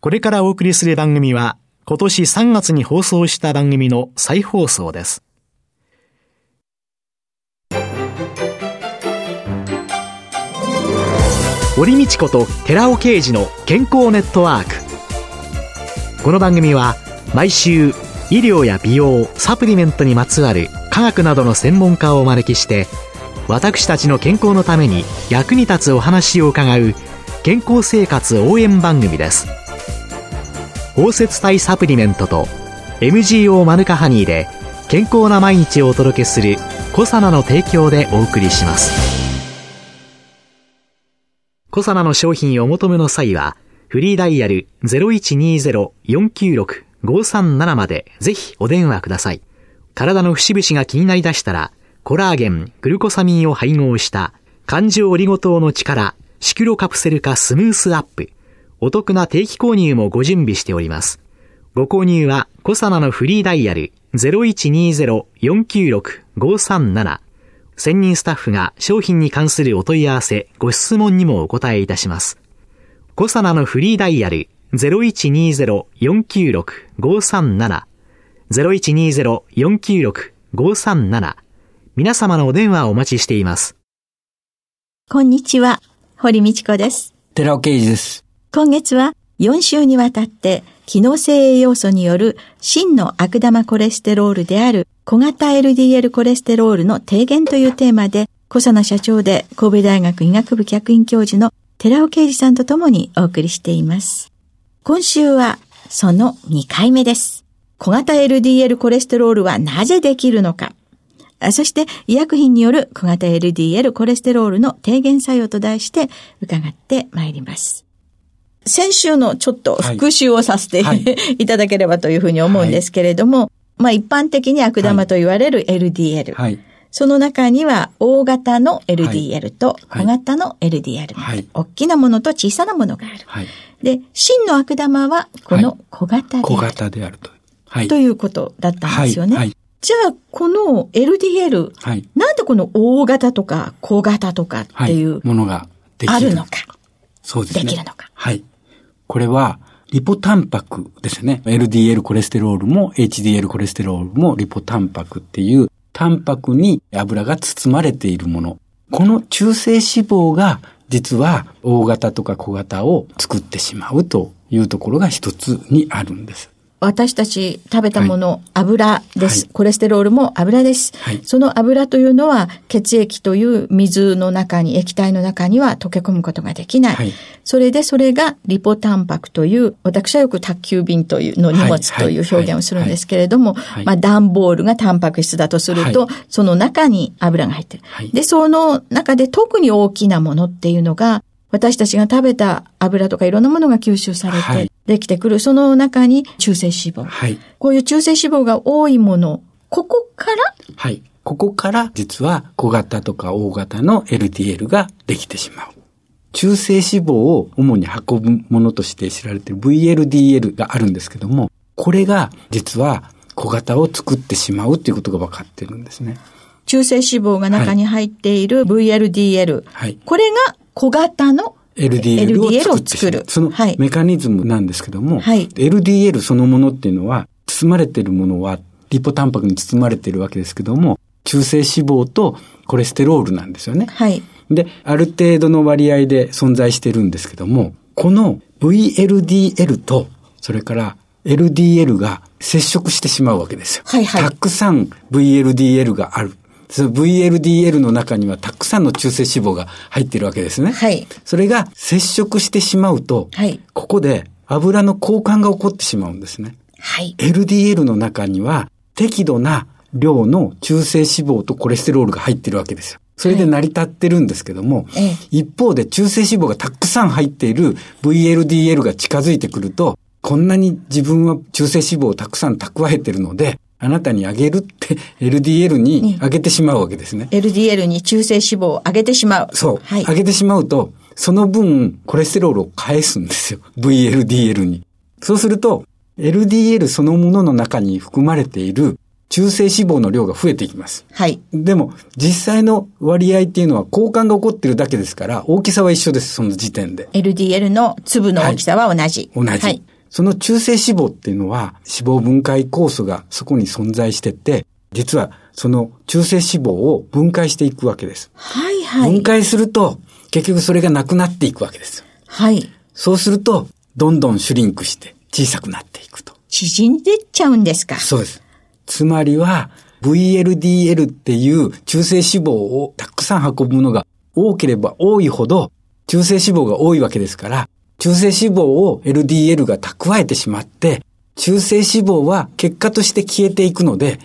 これからお送りする番組は、今年3月に放送した番組の再放送です。堀道子と寺尾啓二の健康ネットワーク。この番組は、毎週、医療や美容、サプリメントにまつわる科学などの専門家をお招きして、私たちの健康のために役に立つお話を伺う健康生活応援番組です。包摂体サプリメントと MGO マヌカハニーで健康な毎日をお届けするコサナの提供でお送りします。コサナの商品をお求めの際はフリーダイヤル0120-496-537までぜひお電話ください。体の節々が気になりだしたらコラーゲン、グルコサミンを配合した環状オリゴ糖の力シクロカプセル化スムースアップ。お得な定期購入もご準備しております。ご購入は、コサナのフリーダイヤル0120-496-537専任スタッフが商品に関するお問い合わせ、ご質問にもお答えいたします。コサナのフリーダイヤル0120-496-537 0120-496-537皆様のお電話をお待ちしています。こんにちは、堀道子です。寺尾啓二です。今月は4週にわたって機能性栄養素による真の悪玉コレステロールである小型 LDL コレステロールの低減というテーマで小佐奈社長で神戸大学医学部客員教授の寺尾啓二さんとともにお送りしています。今週はその2回目です。小型 LDL コレステロールはなぜできるのかそして医薬品による小型 LDL コレステロールの低減作用と題して伺ってまいります。先週のちょっと復習をさせて、はい、いただければというふうに思うんですけれども、はい、まあ一般的に悪玉と言われる LDL。はい、その中には大型の LDL と小型の LDL がある。大きなものと小さなものがある。で、真の悪玉はこの小型である。小型であると。ということだったんですよね。じゃあ、この LDL、なんでこの大型とか小型とかっていうものがあるのか？そうですね。できるのか？はい。これは、リポタンパクですね。LDL コレステロールも HDL コレステロールもリポタンパクっていうタンパクに油が包まれているもの。この中性脂肪が実は大型とか小型を作ってしまうというところが一つにあるんです。私たち食べたもの、はい、油です、はい、コレステロールも油です、はい、その油というのは血液という水の中に、液体の中には溶け込むことができない。それでそれがリポタンパクという、私はよく宅急便というの荷物という表現をするんですけれども、まあ段ボールがタンパク質だとすると、その中に油が入ってる。で、その中で特に大きなものっていうのが、私たちが食べた油とかいろんなものが吸収されてできてくる、はい、その中に中性脂肪。はい。こういう中性脂肪が多いもの、ここからはい。ここから実は小型とか大型の LDL ができてしまう。中性脂肪を主に運ぶものとして知られている VLDL があるんですけども、これが実は小型を作ってしまうということが分かっているんですね。中性脂肪が中に入っている VLDL。はい。これが小型の LDL を作る。そのメカニズムなんですけども、はい、LDL そのものっていうのは、包まれているものは、リポタンパクに包まれているわけですけども、中性脂肪とコレステロールなんですよね。はい。で、ある程度の割合で存在してるんですけども、この VLDL と、それから LDL が接触してしまうわけですよ。はいはい。たくさん VLDL がある。その VLDL の中にはたくさんの中性脂肪が入っているわけですね。はい。それが接触してしまうと、はい。ここで油の交換が起こってしまうんですね。はい。LDL の中には適度な量の中性脂肪とコレステロールが入ってるわけですよ。それで成り立ってるんですけども、はい、一方で中性脂肪がたくさん入っている VLDL が近づいてくると、こんなに自分は中性脂肪をたくさん蓄えてるので、あなたにあげるって LDL にあげてしまうわけですね。LDL に中性脂肪をあげてしまう。そう。はい、あげてしまうと、その分コレステロールを返すんですよ。VLDL に。そうすると、LDL そのものの中に含まれている中性脂肪の量が増えていきます。はい。でも、実際の割合っていうのは交換が起こってるだけですから、大きさは一緒です、その時点で。LDL の粒の大きさは同じ。はい、同じ。はい。その中性脂肪っていうのは、脂肪分解酵素がそこに存在してて、実はその中性脂肪を分解していくわけです。はいはい。分解すると、結局それがなくなっていくわけです。はい。そうすると、どんどんシュリンクして小さくなっていくと。縮んでっちゃうんですか？そうです。つまりは、VLDL っていう中性脂肪をたくさん運ぶものが多ければ多いほど、中性脂肪が多いわけですから、中性脂肪を LDL が蓄えてしまって、中性脂肪は結果として消えていくので、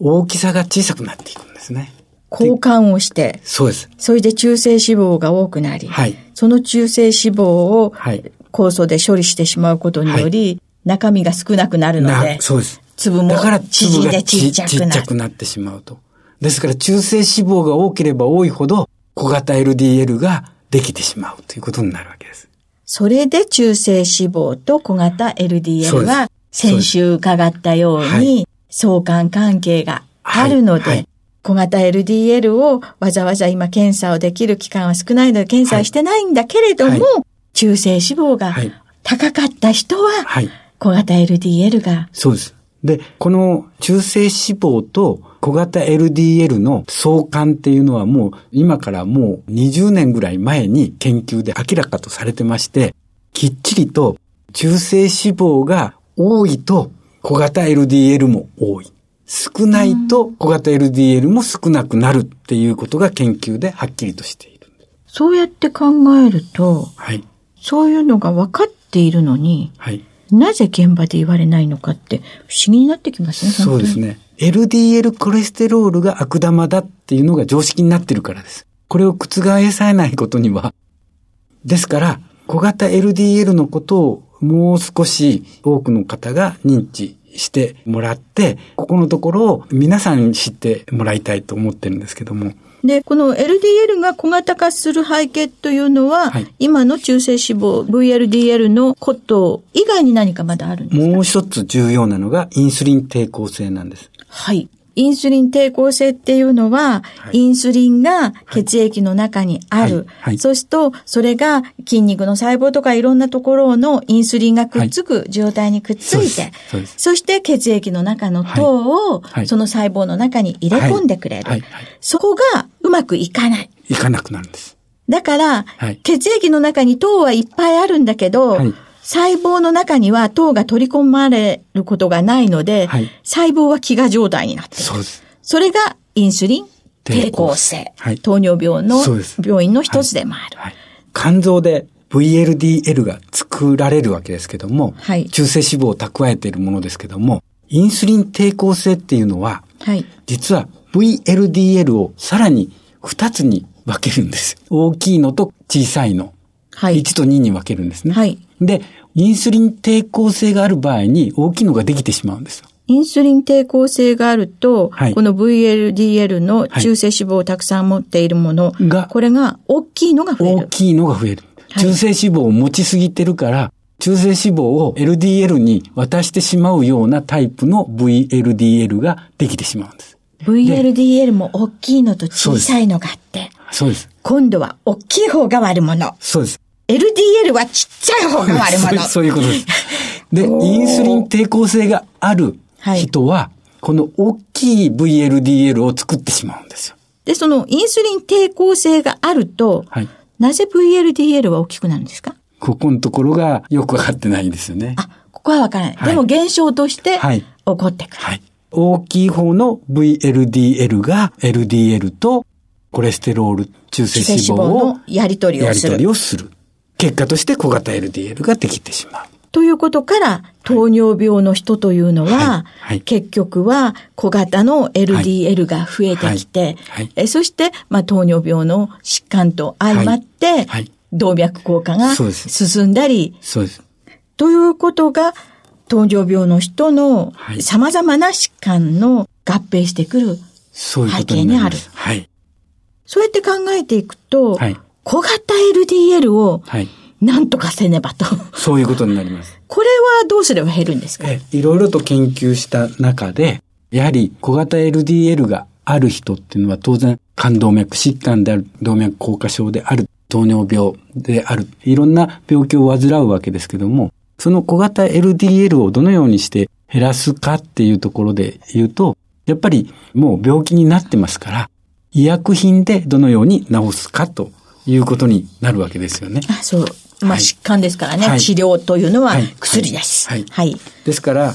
大きさが小さくなっていくんですね。交換をして。そうです。それで中性脂肪が多くなり。はい。その中性脂肪を、はい。酵素で処理してしまうことにより、はい、中身が少なくなるので。そうです。粒も縮んでちっちゃくなる。ちっちゃくなってしまうと。ですから中性脂肪が多ければ多いほど小型 LDL ができてしまうということになるわけです。それで中性脂肪と小型 LDL は先週伺ったように相関関係があるので、小型 LDL をわざわざ今検査をできる期間は少ないので検査してないんだけれども、中性脂肪が高かった人は小型 LDL がそうです。で、この中性脂肪と小型 LDL の相関っていうのはもう今からもう20年ぐらい前に研究で明らかとされてまして、きっちりと中性脂肪が多いと小型 LDL も多い。少ないと小型 LDL も少なくなるっていうことが研究ではっきりとしている。そうやって考えると、はい、そういうのが分かっているのに、はい、なぜ現場で言われないのかって不思議になってきますね。そうですね。LDL コレステロールが悪玉だっていうのが常識になってるからです。これを覆さないことには。ですから、小型 LDL のことをもう少し多くの方が認知してもらって、ここのところを皆さんに知ってもらいたいと思ってるんですけども。で、この LDL が小型化する背景というのは、はい、今の中性脂肪 VLDL のこと以外に何かまだあるんですか？もう一つ重要なのがインスリン抵抗性なんです。はい。インスリン抵抗性っていうのは、はい、インスリンが血液の中にある。はい。はい、そうすると、それが筋肉の細胞とかいろんなところのインスリンがくっつく状態にくっついて、そして血液の中の糖を、その細胞の中に入れ込んでくれる。そこがうまくいかない。いかなくなるんです。だから、血液の中に糖はいっぱいあるんだけど、細胞の中には糖が取り込まれることがないので、はい、細胞は飢餓状態になっている。そうです。それがインスリン抵抗性。はい、糖尿病の病院の一つでもある。はい、肝臓で VLDL が作られるわけですけども、はい、中性脂肪を蓄えているものですけども、インスリン抵抗性っていうのは、はい、実は VLDL をさらに2つに分けるんです。大きいのと小さいの。はい、1と2に分けるんですね。はい、で、インスリン抵抗性がある場合に大きいのができてしまうんですよ。インスリン抵抗性があると、はい、この VLDL の中性脂肪をたくさん持っているものが、これが大きいのが増える。大きいのが増える。中性脂肪を持ちすぎてるから、中性脂肪を LDL に渡してしまうようなタイプの VLDL ができてしまうんです。VLDL も大きいのと小さいのがあって。そうです。今度は大きい方が悪者。そうです。LDL はちっちゃい方が悪者。そういうことです。で、インスリン抵抗性がある人は、はい、この大きい VLDL を作ってしまうんですよ。で、そのインスリン抵抗性があると、はい、なぜ VLDL は大きくなるんですか？ここのところがよくわかってないんですよね。あ、ここはわからない。はい、でも現象として起こってくる。はい。大きい方の VLDL が LDL とコレステロール中性脂肪をやり取りをする。やり取りをする。結果として小型 LDL ができてしまう。ということから、糖尿病の人というのは、はい。はい、結局は小型の LDL が増えてきて、えそして、まあ、糖尿病の疾患と相まって、動脈硬化が進んだり、そうです。ということが、糖尿病の人の様々な疾患の合併してくる背景にある。はい。そうやって考えていくと、はい、小型 LDL を、なんとかせねばと、はい。そういうことになります。これはどうすれば減るんですか？えいろいろと研究した中で、やはり小型 LDL がある人っていうのは当然肝動脈疾患である、動脈硬化症である、糖尿病である、いろんな病気を患うわけですけども、その小型 LDL をどのようにして減らすかっていうところで言うと、やっぱりもう病気になってますから、医薬品でどのように治すかということになるわけですよね。あそう。まあ、疾患ですからね、はい、治療というのは薬です。はい。はい、ですから、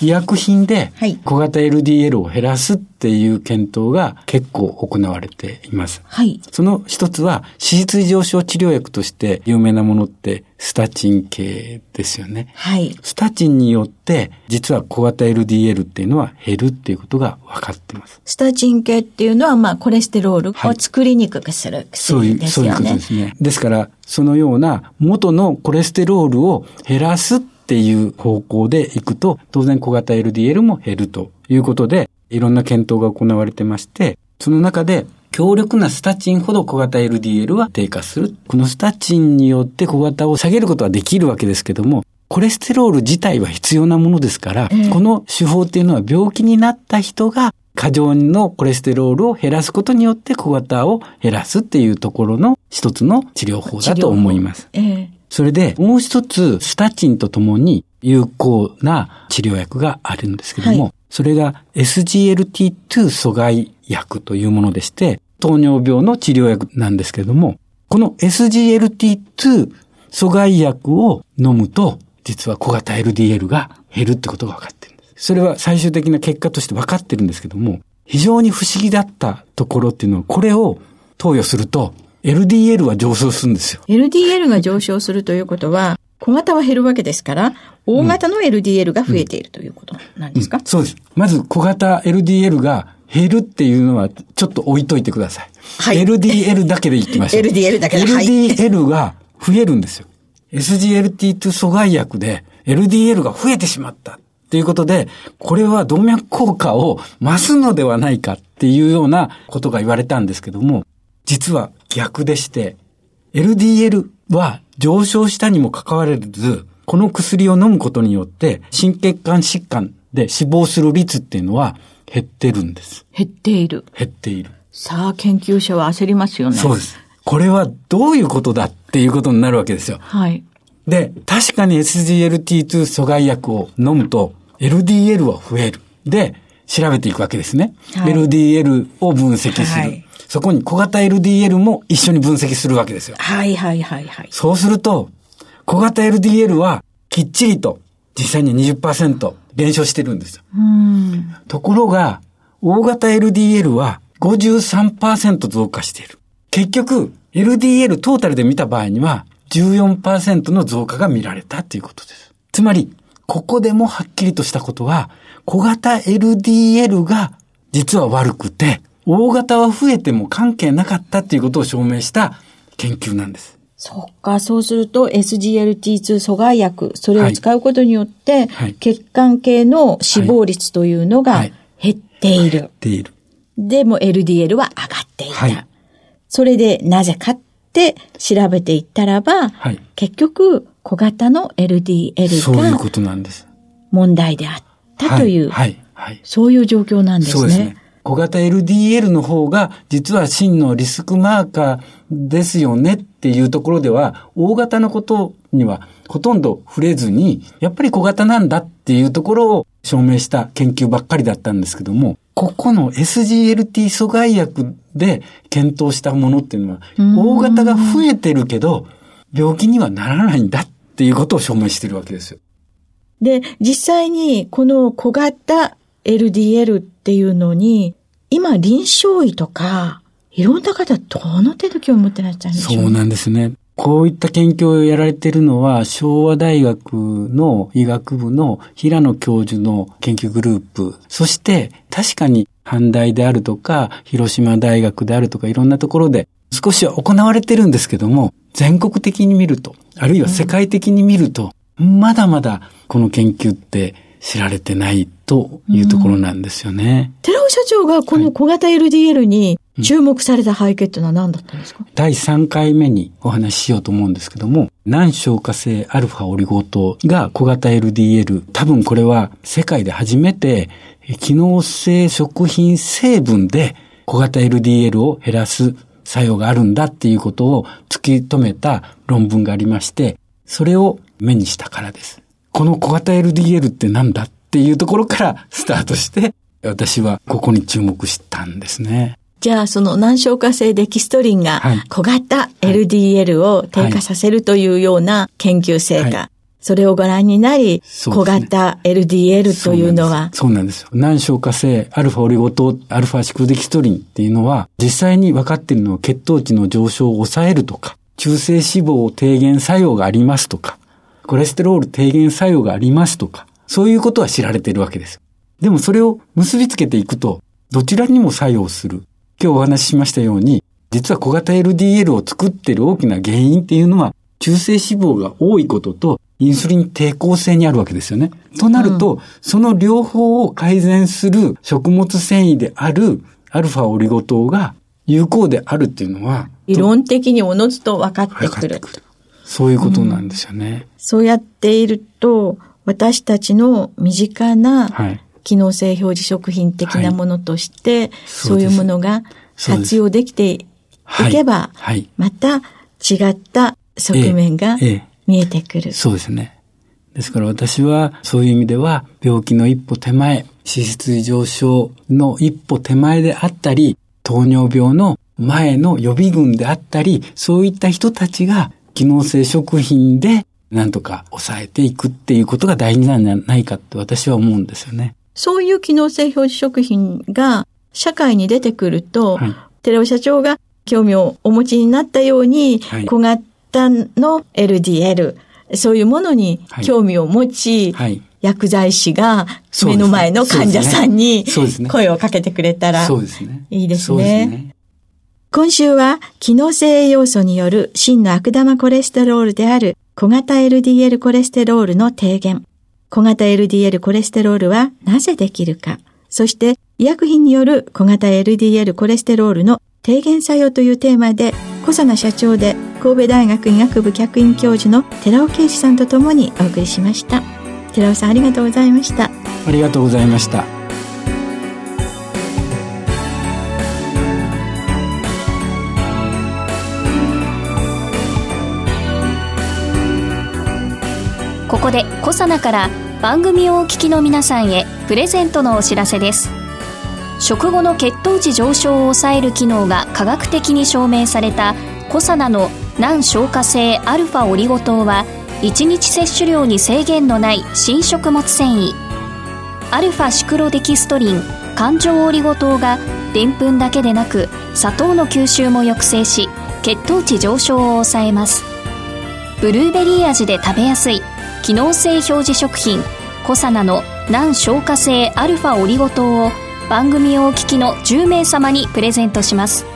医薬品で小型 LDL を減らすっていう検討が結構行われています。はい。その一つは脂質異常症治療薬として有名なものってスタチン系ですよね。はい。スタチンによって実は小型 LDL っていうのは減るっていうことが分かっています。スタチン系っていうのはまあコレステロールを作りにくくする薬ですよね。そういう、そういうことですね。ですからそのような元のコレステロールを減らすっていう方向でいくと、当然小型 LDL も減るということで、いろんな検討が行われてまして、その中で強力なスタチンほど小型 LDL は低下する。このスタチンによって小型を下げることはできるわけですけども、コレステロール自体は必要なものですから、えー、この手法っていうのは病気になった人が過剰のコレステロールを減らすことによって小型を減らすっていうところの一つの治療法だと思います。えー、それで、もう一つ、スタチンとともに有効な治療薬があるんですけども、はい、それが SGLT2 阻害薬というものでして、糖尿病の治療薬なんですけれども、この SGLT2 阻害薬を飲むと、実は小型 LDL が減るってことが分かってるんです。それは最終的な結果として分かってるんですけども、非常に不思議だったところっていうのは、これを投与すると、LDL は上昇するんですよ。LDL が上昇するということは、小型は減るわけですから、大型の LDL が増えているということなんですか、うんうん、そうです。まず小型 LDL が減るっていうのはちょっと置いといてください。はい。LDL だけでいきましょう。LDL だけで。LDL が増えるんですよ。SGLT2 阻害薬で LDL が増えてしまった。っていうことで、これは動脈硬化を増すのではないかっていうようなことが言われたんですけども、実は逆でして、LDL は上昇したにもかかわらず、この薬を飲むことによって、心血管疾患で死亡する率っていうのは減ってるんです。減っている。減っている。さあ、研究者は焦りますよね。そうです。これはどういうことだっていうことになるわけですよ。はい。で、確かに SGLT2 阻害薬を飲むと LDL は増える。で、調べていくわけですね。はい、LDL を分析する。はいそこに小型 LDL も一緒に分析するわけですよ。はいはいはいはい。そうすると、小型 LDL はきっちりと実際に20%減少してるんですよ。ところが、大型 LDL は53%増加している。結局、LDL トータルで見た場合には14%の増加が見られたということです。つまり、ここでもはっきりとしたことは、小型 LDL が実は悪くて、大型は増えても関係なかったっていうことを証明した研究なんです。そっか、そうすると SGLT2 阻害薬、それを使うことによって、はい、血管系の死亡率というのが減っている。減っている。でも LDL は上がっていた。はい、それでなぜかって調べていったらば、はい、結局小型の LDL がそういうことなんです。問題であったという、そういう状況なんですね。そうですね。小型 LDL の方が実は真のリスクマーカーですよねっていうところでは、大型のことにはほとんど触れずに、やっぱり小型なんだっていうところを証明した研究ばっかりだったんですけども、ここの SGLT 阻害薬で検討したものっていうのは、大型が増えてるけど、病気にはならないんだっていうことを証明してるわけですよ。で、実際にこの小型 LDL っていうのに、今臨床医とか、いろんな方どの程度興味持ってらっしゃるんでしょう？そうなんですね。こういった研究をやられているのは、昭和大学の医学部の平野教授の研究グループ、そして確かに阪大であるとか、広島大学であるとか、いろんなところで少しは行われてるんですけども、全国的に見ると、あるいは世界的に見ると、まだまだこの研究って知られてないというところなんですよね。寺尾社長がこの小型 LDL に注目された背景っていうのは何だったんですか、第3回目にお話ししようと思うんですけども、難消化性アルファオリゴ糖が小型 LDL、多分これは世界で初めて機能性食品成分で小型 LDL を減らす作用があるんだっていうことを突き止めた論文がありまして、それを目にしたからです。この小型 LDL って何だっていうところからスタートして、私はここに注目したんですね。じゃあ、その難消化性デキストリンが小型 LDL を低下させるというような研究成果。それをご覧になり、小型 LDL というのはそうなんですよ。難消化性アルファオリゴ糖、アルファシクロデキストリンっていうのは、実際に分かっているのは血糖値の上昇を抑えるとか、中性脂肪を低減作用がありますとか、コレステロール低減作用がありますとか、そういうことは知られているわけです。でもそれを結びつけていくと、どちらにも作用する。今日お話ししましたように、実は小型 LDL を作っている大きな原因っていうのは、中性脂肪が多いことと、インスリン抵抗性にあるわけですよね。となると、うん、その両方を改善する食物繊維であるアルファオリゴ糖が有効であるっていうのは、理論的におのずと分かってくる。そういうことなんですよね、うん、そうやっていると、私たちの身近な機能性表示食品的なものとして、はい、そういうものが活用できていけば、はい、また違った側面が見えてくる、ええそうですね。ですから私はそういう意味では病気の一歩手前、脂質異常症の一歩手前であったり、糖尿病の前の予備軍であったり、そういった人たちが機能性食品でなんとか抑えていくっていうことが大事なんじゃないかって私は思うんですよね。そういう機能性表示食品が社会に出てくると、はい、寺尾社長が興味をお持ちになったように、はい、小型の LDL、そういうものに興味を持ち、はい、薬剤師が目の前の患者さんに声をかけてくれたらいいですね。今週は機能性栄養素による真の悪玉コレステロールである小型 LDL コレステロールの低減。小型 LDL コレステロールはなぜできるか。そして医薬品による小型 LDL コレステロールの低減作用というテーマで、小佐奈社長で神戸大学医学部客員教授の寺尾啓二さんとともにお送りしました。寺尾さんありがとうございました。ありがとうございました。こでコサナから番組をお聞きの皆さんへプレゼントのお知らせです。食後の血糖値上昇を抑える機能が科学的に証明されたコサナの難消化性アルファオリゴ糖は1日摂取量に制限のない新食物繊維。アルファシクロデキストリン環状オリゴ糖がでんぷんだけでなく砂糖の吸収も抑制し血糖値上昇を抑えます。ブルーベリー味で食べやすい。機能性表示食品コサナの難消化性アルファオリゴ糖を番組をお聞きの10名様にプレゼントします。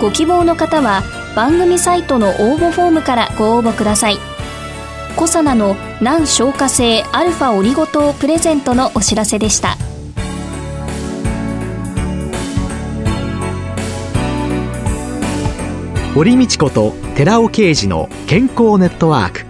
ご希望の方は番組サイトの応募フォームからご応募ください。コサナの難消化性アルファオリゴ糖プレゼントのお知らせでした。堀道子と寺尾啓二の健康ネットワーク。